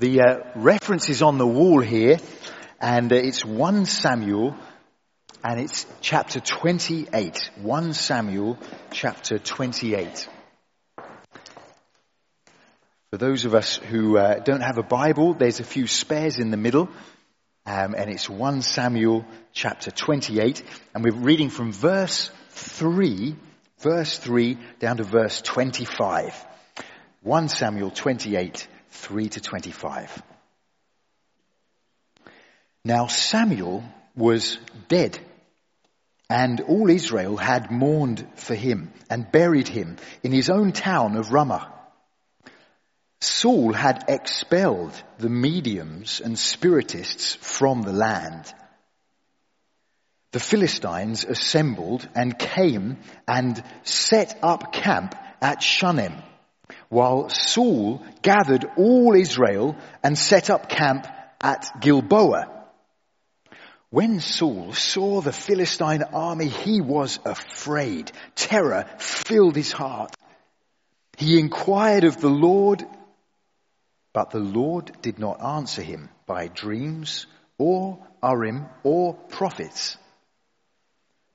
The uh, reference is on the wall here, and uh, it's 1 Samuel, and it's chapter 28. 1 Samuel, chapter 28. For those of us who uh, don't have a Bible, there's a few spares in the middle, um, and it's 1 Samuel, chapter 28, and we're reading from verse 3, verse 3 down to verse 25. 1 Samuel 28, 3 to 25. Now Samuel was dead and all Israel had mourned for him and buried him in his own town of Ramah. Saul had expelled the mediums and spiritists from the land. The Philistines assembled and came and set up camp at Shunem while Saul gathered all Israel and set up camp at Gilboa. When Saul saw the Philistine army, he was afraid. Terror filled his heart. He inquired of the Lord, but the Lord did not answer him by dreams or Urim or prophets.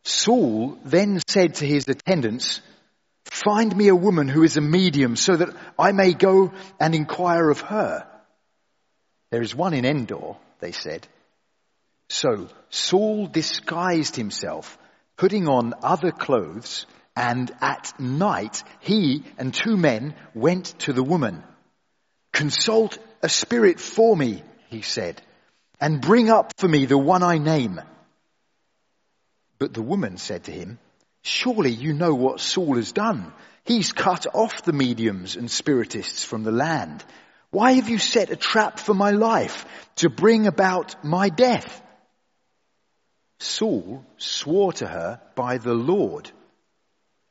Saul then said to his attendants, Find me a woman who is a medium so that I may go and inquire of her. There is one in Endor, they said. So Saul disguised himself, putting on other clothes, and at night he and two men went to the woman. Consult a spirit for me, he said, and bring up for me the one I name. But the woman said to him, Surely you know what Saul has done. He's cut off the mediums and spiritists from the land. Why have you set a trap for my life to bring about my death? Saul swore to her by the Lord,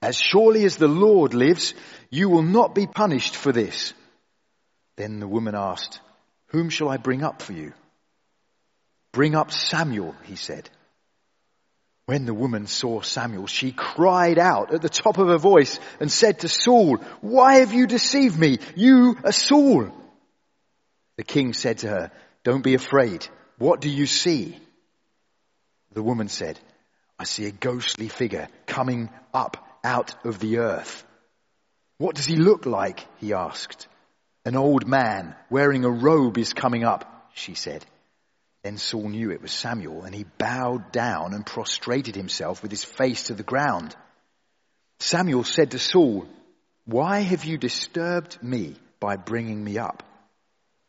as surely as the Lord lives, you will not be punished for this. Then the woman asked, whom shall I bring up for you? Bring up Samuel, he said. When the woman saw Samuel, she cried out at the top of her voice and said to Saul, why have you deceived me? You are Saul. The king said to her, don't be afraid. What do you see? The woman said, I see a ghostly figure coming up out of the earth. What does he look like? He asked. An old man wearing a robe is coming up, she said. Then Saul knew it was Samuel and he bowed down and prostrated himself with his face to the ground. Samuel said to Saul, why have you disturbed me by bringing me up?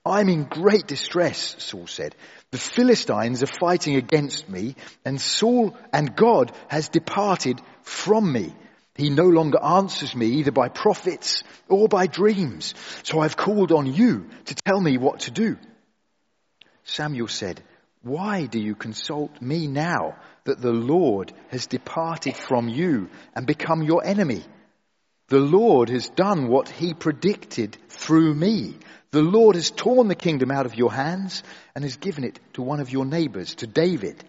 I'm in great distress, Saul said. The Philistines are fighting against me and Saul and God has departed from me. He no longer answers me either by prophets or by dreams. So I've called on you to tell me what to do. Samuel said, why do you consult me now that the Lord has departed from you and become your enemy? The Lord has done what he predicted through me. The Lord has torn the kingdom out of your hands and has given it to one of your neighbors, to David.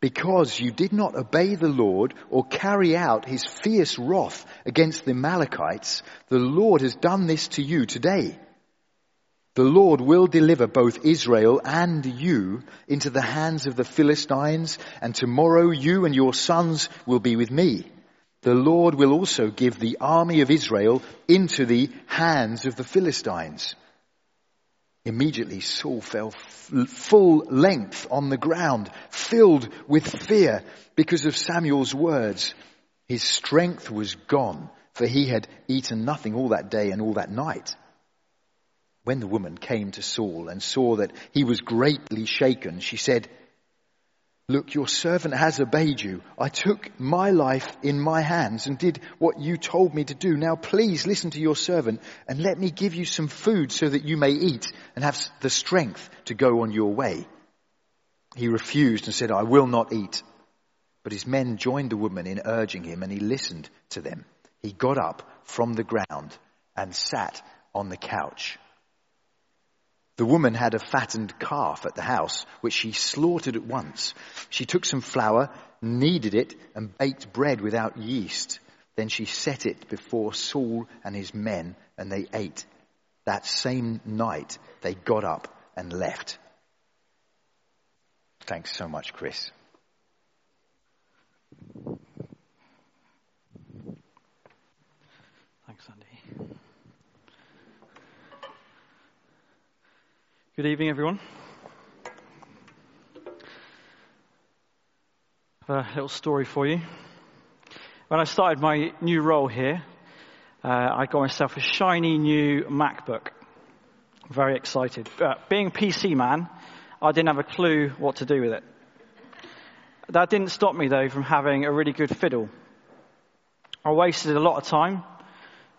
Because you did not obey the Lord or carry out his fierce wrath against the Amalekites, the Lord has done this to you today. The Lord will deliver both Israel and you into the hands of the Philistines, and tomorrow you and your sons will be with me. The Lord will also give the army of Israel into the hands of the Philistines. Immediately Saul fell full length on the ground, filled with fear because of Samuel's words. His strength was gone, for he had eaten nothing all that day and all that night. When the woman came to Saul and saw that he was greatly shaken, she said, Look, your servant has obeyed you. I took my life in my hands and did what you told me to do. Now please listen to your servant and let me give you some food so that you may eat and have the strength to go on your way. He refused and said, I will not eat. But his men joined the woman in urging him and he listened to them. He got up from the ground and sat on the couch. The woman had a fattened calf at the house, which she slaughtered at once. She took some flour, kneaded it, and baked bread without yeast. Then she set it before Saul and his men, and they ate. That same night, they got up and left. Thanks so much, Chris. Good evening, everyone. I have a little story for you. When I started my new role here, uh, I got myself a shiny new MacBook. Very excited. But being PC man, I didn't have a clue what to do with it. That didn't stop me though from having a really good fiddle. I wasted a lot of time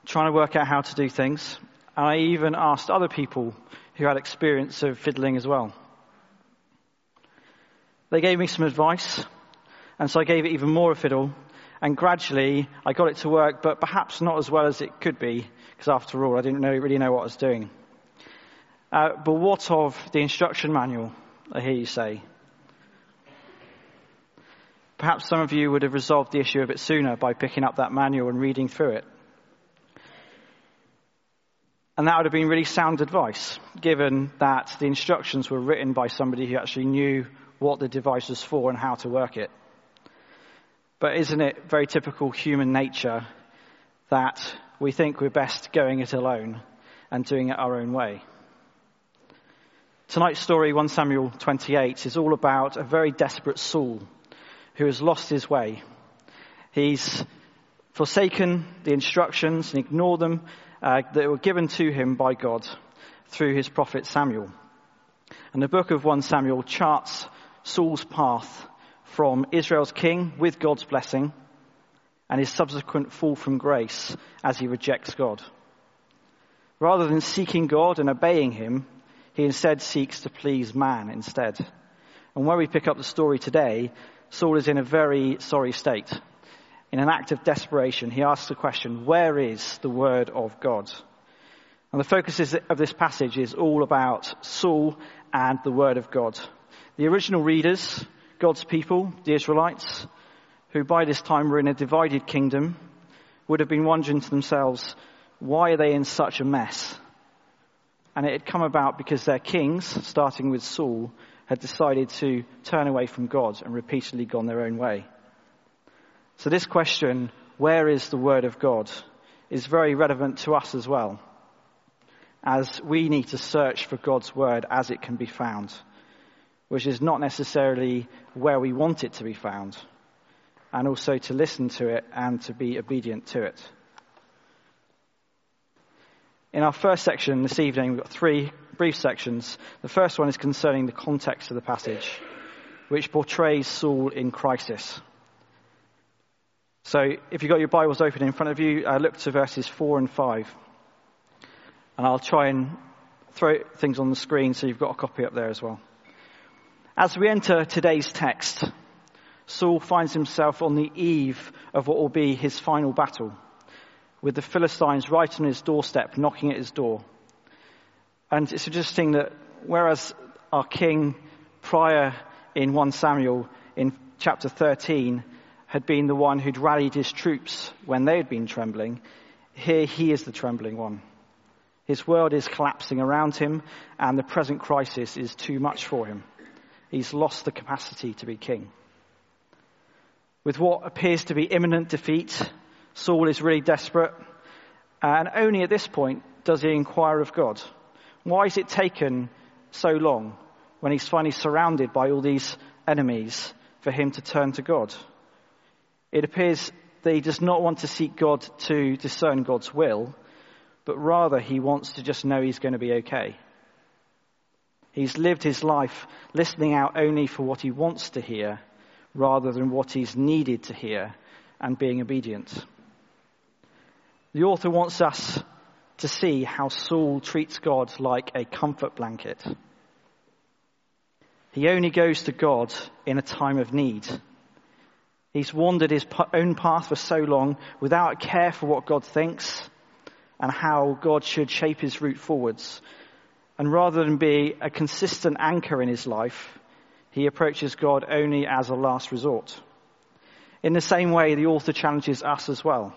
trying to work out how to do things, and I even asked other people who had experience of fiddling as well. They gave me some advice, and so I gave it even more a fiddle, and gradually I got it to work, but perhaps not as well as it could be, because after all, I didn't know, really know what I was doing. Uh, but what of the instruction manual, I hear you say? Perhaps some of you would have resolved the issue a bit sooner by picking up that manual and reading through it. And that would have been really sound advice, given that the instructions were written by somebody who actually knew what the device was for and how to work it. But isn't it very typical human nature that we think we're best going it alone and doing it our own way? Tonight's story, 1 Samuel 28, is all about a very desperate Saul who has lost his way. He's forsaken the instructions and ignored them uh, that were given to him by God through his prophet Samuel. And the book of 1 Samuel charts Saul's path from Israel's king with God's blessing and his subsequent fall from grace as he rejects God. Rather than seeking God and obeying him, he instead seeks to please man instead. And where we pick up the story today, Saul is in a very sorry state. In an act of desperation, he asks the question, where is the word of God? And the focus of this passage is all about Saul and the word of God. The original readers, God's people, the Israelites, who by this time were in a divided kingdom, would have been wondering to themselves, why are they in such a mess? And it had come about because their kings, starting with Saul, had decided to turn away from God and repeatedly gone their own way. So this question, where is the Word of God, is very relevant to us as well, as we need to search for God's Word as it can be found, which is not necessarily where we want it to be found, and also to listen to it and to be obedient to it. In our first section this evening, we've got three brief sections. The first one is concerning the context of the passage, which portrays Saul in crisis. So if you've got your Bibles open in front of you, uh, look to verses 4 and 5. And I'll try and throw things on the screen so you've got a copy up there as well. As we enter today's text, Saul finds himself on the eve of what will be his final battle with the Philistines right on his doorstep, knocking at his door. And it's interesting that whereas our king prior in 1 Samuel in chapter 13 had been the one who'd rallied his troops when they had been trembling, here he is the trembling one. His world is collapsing around him and the present crisis is too much for him. He's lost the capacity to be king. With what appears to be imminent defeat, Saul is really desperate, and only at this point does he inquire of God. Why has it taken so long when he's finally surrounded by all these enemies for him to turn to God? It appears that he does not want to seek God to discern God's will, but rather he wants to just know he's going to be okay. He's lived his life listening out only for what he wants to hear rather than what he's needed to hear and being obedient. The author wants us to see how Saul treats God like a comfort blanket. He only goes to God in a time of need. He's wandered his own path for so long without care for what God thinks and how God should shape his route forwards. And rather than be a consistent anchor in his life, he approaches God only as a last resort. In the same way, the author challenges us as well.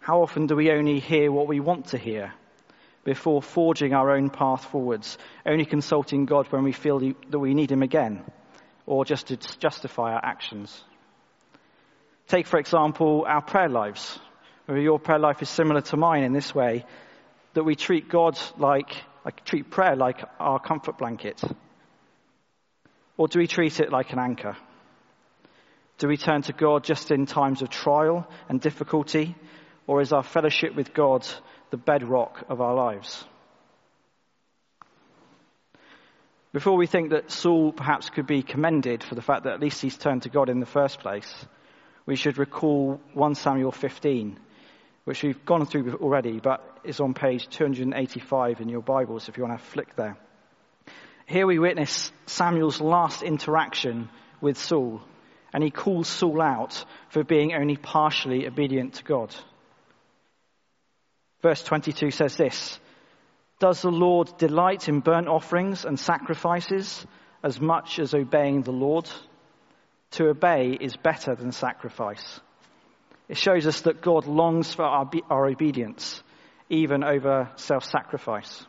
How often do we only hear what we want to hear before forging our own path forwards, only consulting God when we feel that we need Him again, or just to justify our actions. Take, for example, our prayer lives. Maybe your prayer life is similar to mine in this way, that we treat God like, like treat prayer like our comfort blanket. Or do we treat it like an anchor? Do we turn to God just in times of trial and difficulty? Or is our fellowship with God the bedrock of our lives. Before we think that Saul perhaps could be commended for the fact that at least he's turned to God in the first place, we should recall 1 Samuel 15, which we've gone through already, but is on page 285 in your Bibles if you want to flick there. Here we witness Samuel's last interaction with Saul, and he calls Saul out for being only partially obedient to God. Verse 22 says this Does the Lord delight in burnt offerings and sacrifices as much as obeying the Lord? To obey is better than sacrifice. It shows us that God longs for our, our obedience, even over self sacrifice.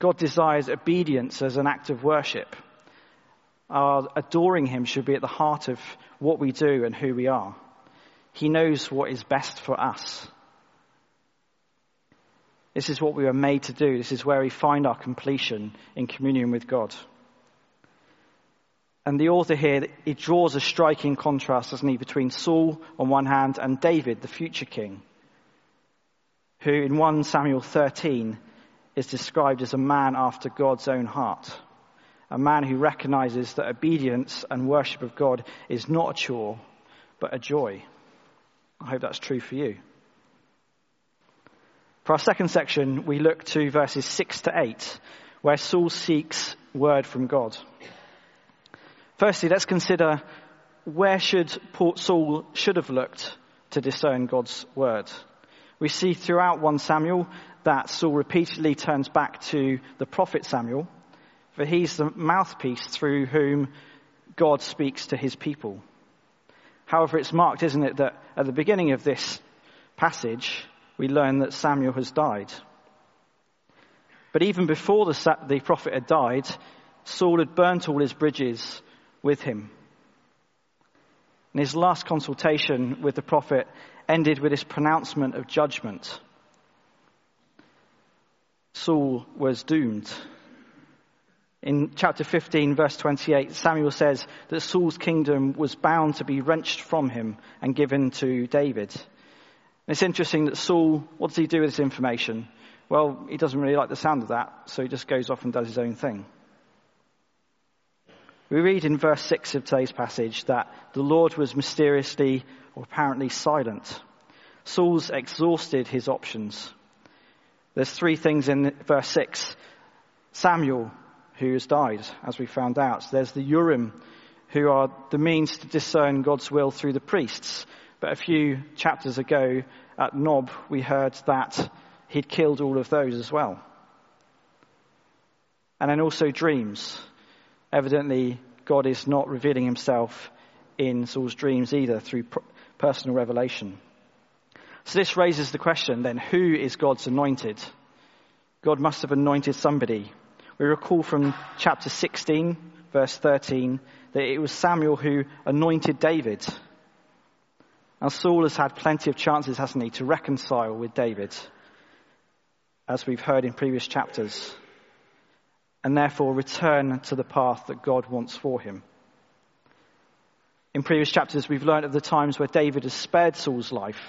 God desires obedience as an act of worship. Our adoring Him should be at the heart of what we do and who we are. He knows what is best for us. This is what we were made to do. This is where we find our completion in communion with God. And the author here, he draws a striking contrast, doesn't he, between Saul on one hand and David, the future king, who in 1 Samuel 13 is described as a man after God's own heart. A man who recognizes that obedience and worship of God is not a chore, but a joy. I hope that's true for you. For our second section, we look to verses 6 to 8, where Saul seeks word from God. Firstly, let's consider where should Port Saul should have looked to discern God's word. We see throughout 1 Samuel that Saul repeatedly turns back to the prophet Samuel, for he's the mouthpiece through whom God speaks to his people. However, it's marked, isn't it, that at the beginning of this passage, we learn that Samuel has died. But even before the, the prophet had died, Saul had burnt all his bridges with him. And his last consultation with the prophet ended with his pronouncement of judgment. Saul was doomed. In chapter 15, verse 28, Samuel says that Saul's kingdom was bound to be wrenched from him and given to David. And it's interesting that Saul, what does he do with this information? Well, he doesn't really like the sound of that, so he just goes off and does his own thing. We read in verse 6 of today's passage that the Lord was mysteriously or apparently silent. Saul's exhausted his options. There's three things in verse 6. Samuel, who has died, as we found out. There's the Urim, who are the means to discern God's will through the priests. But a few chapters ago at Nob, we heard that he'd killed all of those as well. And then also dreams. Evidently, God is not revealing himself in Saul's dreams either through personal revelation. So this raises the question then, who is God's anointed? God must have anointed somebody. We recall from chapter 16, verse 13, that it was Samuel who anointed David. Now, Saul has had plenty of chances, hasn't he, to reconcile with David, as we've heard in previous chapters, and therefore return to the path that God wants for him. In previous chapters, we've learned of the times where David has spared Saul's life.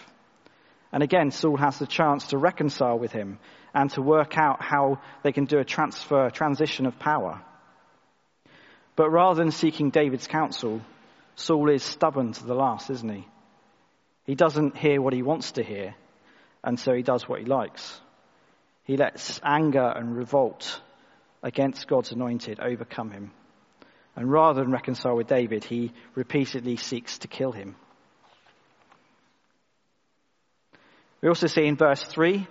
And again, Saul has the chance to reconcile with him and to work out how they can do a transfer, transition of power. But rather than seeking David's counsel, Saul is stubborn to the last, isn't he? He doesn't hear what he wants to hear, and so he does what he likes. He lets anger and revolt against God's anointed overcome him. And rather than reconcile with David, he repeatedly seeks to kill him. We also see in verse 3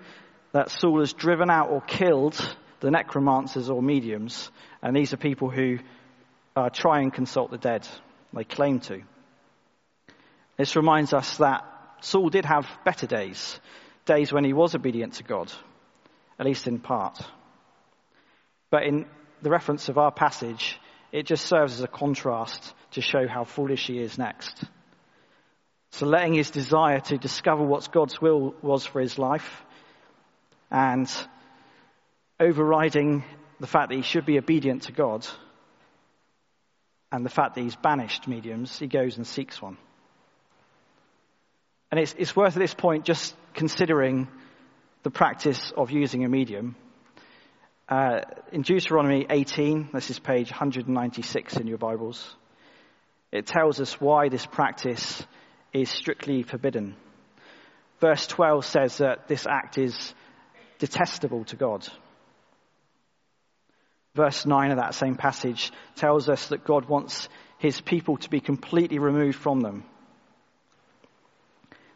that Saul has driven out or killed the necromancers or mediums, and these are people who uh, try and consult the dead. They claim to. This reminds us that Saul did have better days. days when he was obedient to God, at least in part. But in the reference of our passage, it just serves as a contrast to show how foolish he is next. So letting his desire to discover what God's will was for his life and overriding the fact that he should be obedient to God and the fact that he's banished mediums, he goes and seeks one. And it's, it's worth at this point just considering the practice of using a medium. Uh, in Deuteronomy 18, this is page 196 in your Bibles, it tells us why this practice is strictly forbidden. Verse 12 says that this act is detestable to God. Verse 9 of that same passage tells us that God wants his people to be completely removed from them.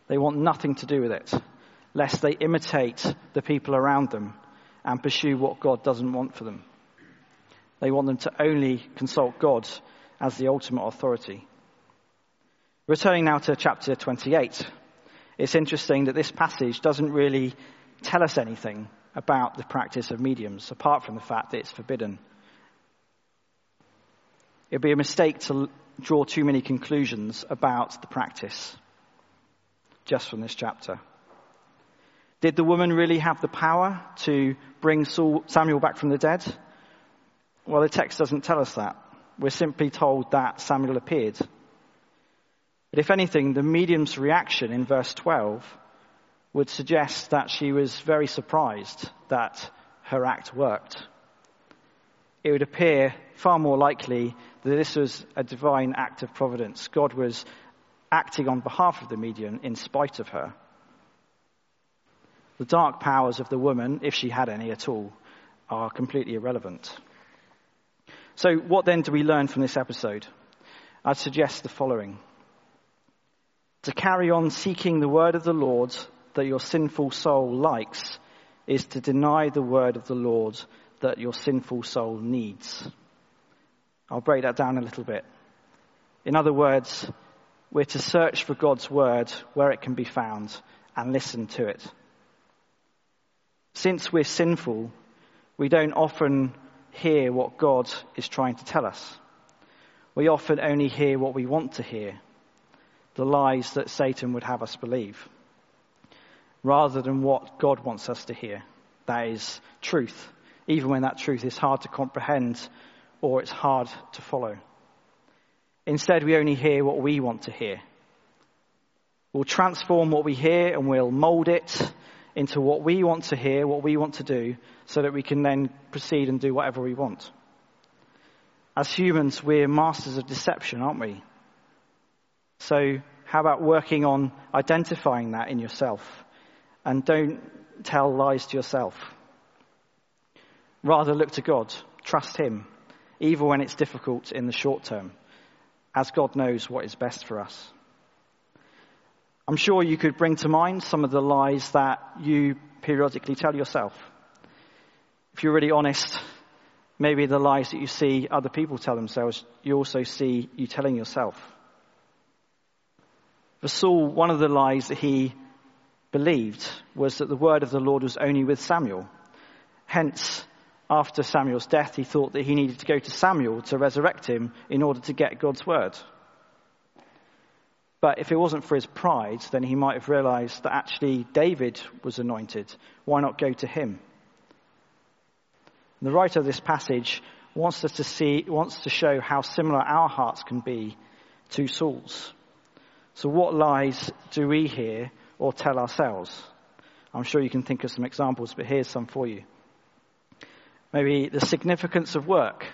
They want nothing to do with it, lest they imitate the people around them and pursue what God doesn't want for them. They want them to only consult God as the ultimate authority. Returning now to chapter 28, it's interesting that this passage doesn't really tell us anything about the practice of mediums, apart from the fact that it's forbidden. It would be a mistake to draw too many conclusions about the practice just from this chapter. Did the woman really have the power to bring Saul, Samuel back from the dead? Well, the text doesn't tell us that. We're simply told that Samuel appeared. But if anything, the medium's reaction in verse 12 would suggest that she was very surprised that her act worked. It would appear far more likely that this was a divine act of providence. God was acting on behalf of the medium in spite of her. The dark powers of the woman, if she had any at all, are completely irrelevant. So, what then do we learn from this episode? I'd suggest the following. To carry on seeking the word of the Lord that your sinful soul likes is to deny the word of the Lord that your sinful soul needs. I'll break that down a little bit. In other words, we're to search for God's word where it can be found and listen to it. Since we're sinful, we don't often hear what God is trying to tell us. We often only hear what we want to hear, the lies that Satan would have us believe rather than what God wants us to hear. That is truth, even when that truth is hard to comprehend or it's hard to follow. Instead, we only hear what we want to hear. We'll transform what we hear and we'll mold it into what we want to hear, what we want to do, so that we can then proceed and do whatever we want. As humans, we're masters of deception, aren't we? So, how about working on identifying that in yourself and don't tell lies to yourself. Rather, look to God. Trust Him, even when it's difficult in the short term, as God knows what is best for us. I'm sure you could bring to mind some of the lies that you periodically tell yourself. If you're really honest, maybe the lies that you see other people tell themselves, you also see you telling yourself. For Saul, one of the lies that he believed was that the word of the Lord was only with Samuel. Hence, after Samuel's death, he thought that he needed to go to Samuel to resurrect him in order to get God's word. But if it wasn't for his pride, then he might have realized that actually David was anointed. Why not go to him? The writer of this passage wants us to see, wants to show how similar our hearts can be to Saul's. So what lies do we hear or tell ourselves. I'm sure you can think of some examples, but here's some for you. Maybe the significance of work.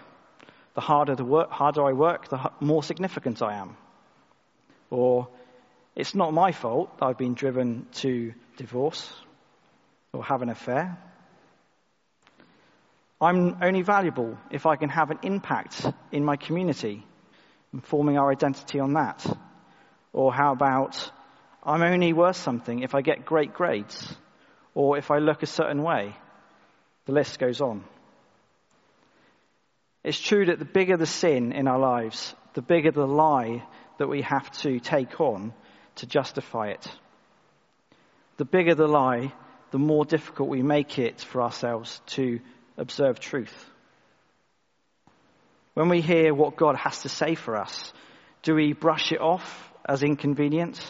The harder, the work, harder I work, the more significant I am. Or, it's not my fault I've been driven to divorce or have an affair. I'm only valuable if I can have an impact in my community and forming our identity on that. Or how about I'm only worth something if I get great grades or if I look a certain way. The list goes on. It's true that the bigger the sin in our lives, the bigger the lie that we have to take on to justify it. the bigger the lie, the more difficult we make it for ourselves to observe truth. When we hear what God has to say for us, do we brush it off as inconvenient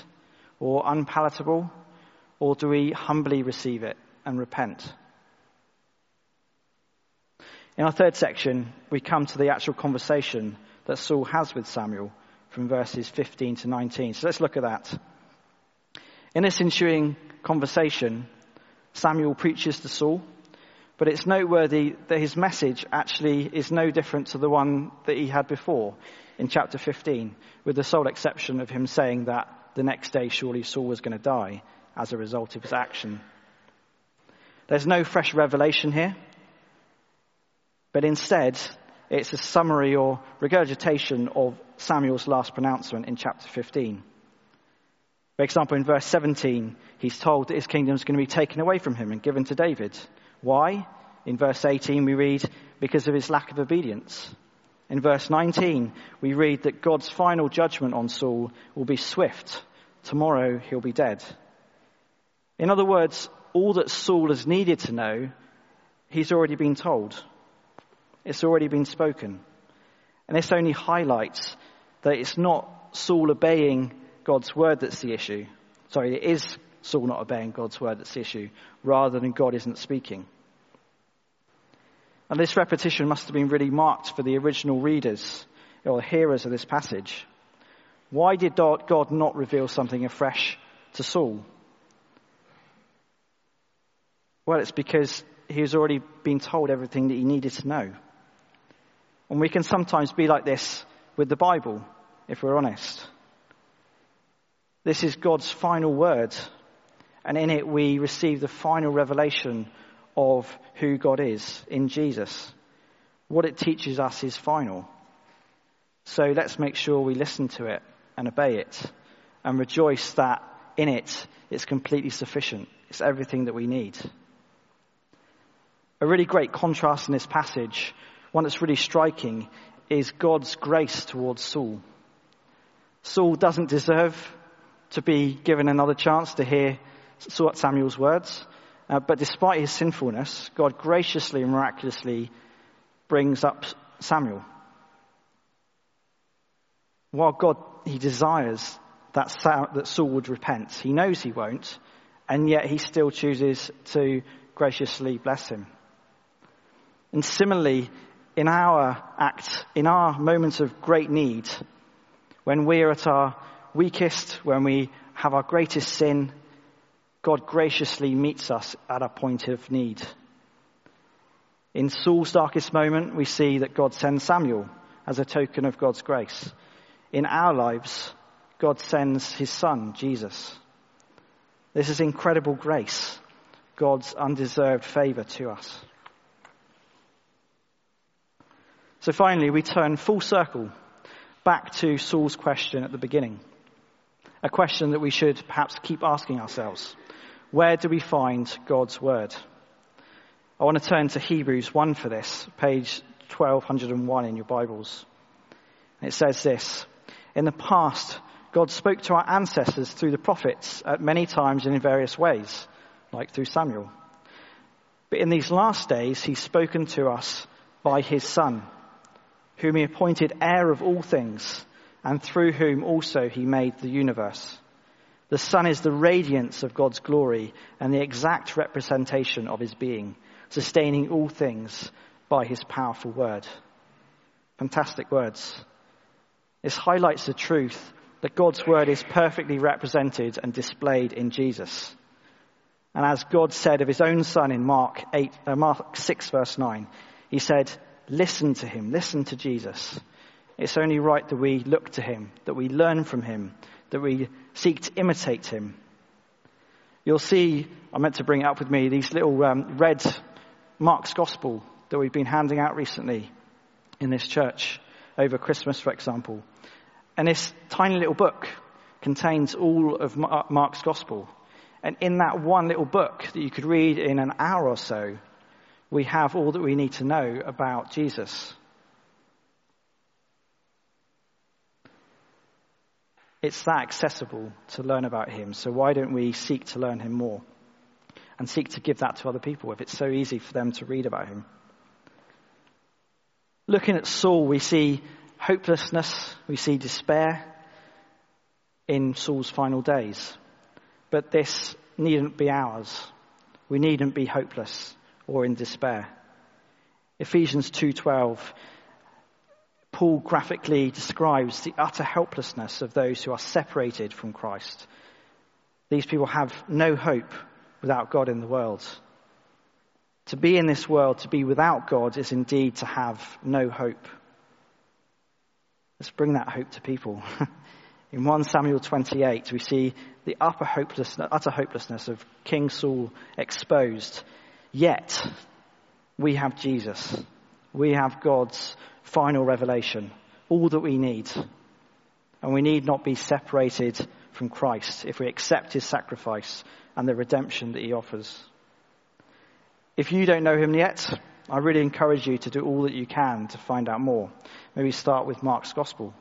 or unpalatable, or do we humbly receive it and repent? In our third section, we come to the actual conversation that Saul has with Samuel from verses 15 to 19. So let's look at that. In this ensuing conversation, Samuel preaches to Saul, but it's noteworthy that his message actually is no different to the one that he had before in chapter 15, with the sole exception of him saying that the next day surely Saul was going to die as a result of his action. There's no fresh revelation here. But instead, it's a summary or regurgitation of Samuel's last pronouncement in chapter 15. For example, in verse 17, he's told that his kingdom is going to be taken away from him and given to David. Why? In verse 18, we read, because of his lack of obedience. In verse 19, we read that God's final judgment on Saul will be swift. Tomorrow he'll be dead. In other words, all that Saul has needed to know, he's already been told. It's already been spoken. And this only highlights that it's not Saul obeying God's word that's the issue. Sorry, it is Saul not obeying God's word that's the issue, rather than God isn't speaking. And this repetition must have been really marked for the original readers or hearers of this passage. Why did God not reveal something afresh to Saul? Well, it's because he has already been told everything that he needed to know. And we can sometimes be like this with the Bible, if we're honest. This is God's final word, and in it we receive the final revelation of who God is in Jesus. What it teaches us is final. So let's make sure we listen to it and obey it and rejoice that in it it's completely sufficient. It's everything that we need. A really great contrast in this passage one that's really striking is God's grace towards Saul. Saul doesn't deserve to be given another chance to hear Samuel's words, uh, but despite his sinfulness, God graciously and miraculously brings up Samuel. While God, he desires that, that Saul would repent, he knows he won't, and yet he still chooses to graciously bless him. And similarly, in our act, in our moments of great need, when we're at our weakest, when we have our greatest sin, God graciously meets us at a point of need. In Saul's darkest moment, we see that God sends Samuel as a token of God's grace. In our lives, God sends his son, Jesus. This is incredible grace, God's undeserved favor to us. So finally, we turn full circle back to Saul's question at the beginning. A question that we should perhaps keep asking ourselves. Where do we find God's word? I want to turn to Hebrews 1 for this, page 1201 in your Bibles. It says this, in the past, God spoke to our ancestors through the prophets at many times and in various ways, like through Samuel. But in these last days, he's spoken to us by his son whom he appointed heir of all things, and through whom also he made the universe. The Son is the radiance of God's glory and the exact representation of his being, sustaining all things by his powerful word. Fantastic words. This highlights the truth that God's word is perfectly represented and displayed in Jesus. And as God said of his own son in Mark 8, uh, Mark 6 verse 9, he said, listen to him, listen to Jesus. It's only right that we look to him, that we learn from him, that we seek to imitate him. You'll see, I meant to bring it up with me, these little um, red Mark's Gospel that we've been handing out recently in this church over Christmas, for example. And this tiny little book contains all of Mark's Gospel. And in that one little book that you could read in an hour or so, we have all that we need to know about Jesus. It's that accessible to learn about him. So why don't we seek to learn him more and seek to give that to other people if it's so easy for them to read about him? Looking at Saul, we see hopelessness, we see despair in Saul's final days. But this needn't be ours. We needn't be hopeless or in despair. Ephesians 2:12 Paul graphically describes the utter helplessness of those who are separated from Christ. These people have no hope without God in the world. To be in this world, to be without God, is indeed to have no hope. Let's bring that hope to people. in 1 Samuel 28, we see the utter hopelessness, utter hopelessness of King Saul exposed. Yet, we have Jesus. We have God's final revelation, all that we need. And we need not be separated from Christ if we accept his sacrifice and the redemption that he offers. If you don't know him yet, I really encourage you to do all that you can to find out more. Maybe start with Mark's Gospel.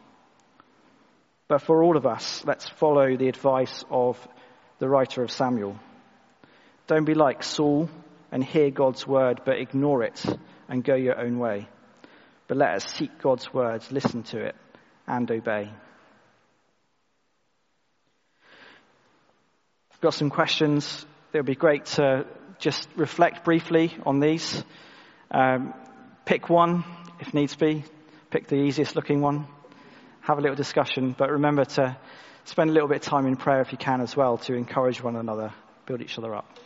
But for all of us, let's follow the advice of the writer of Samuel. Don't be like Saul and hear God's word but ignore it and go your own way. But let us seek God's words, listen to it, and obey. I've got some questions. It would be great to just reflect briefly on these. Um, pick one if needs be. Pick the easiest looking one. Have a little discussion, but remember to spend a little bit of time in prayer if you can as well to encourage one another, build each other up.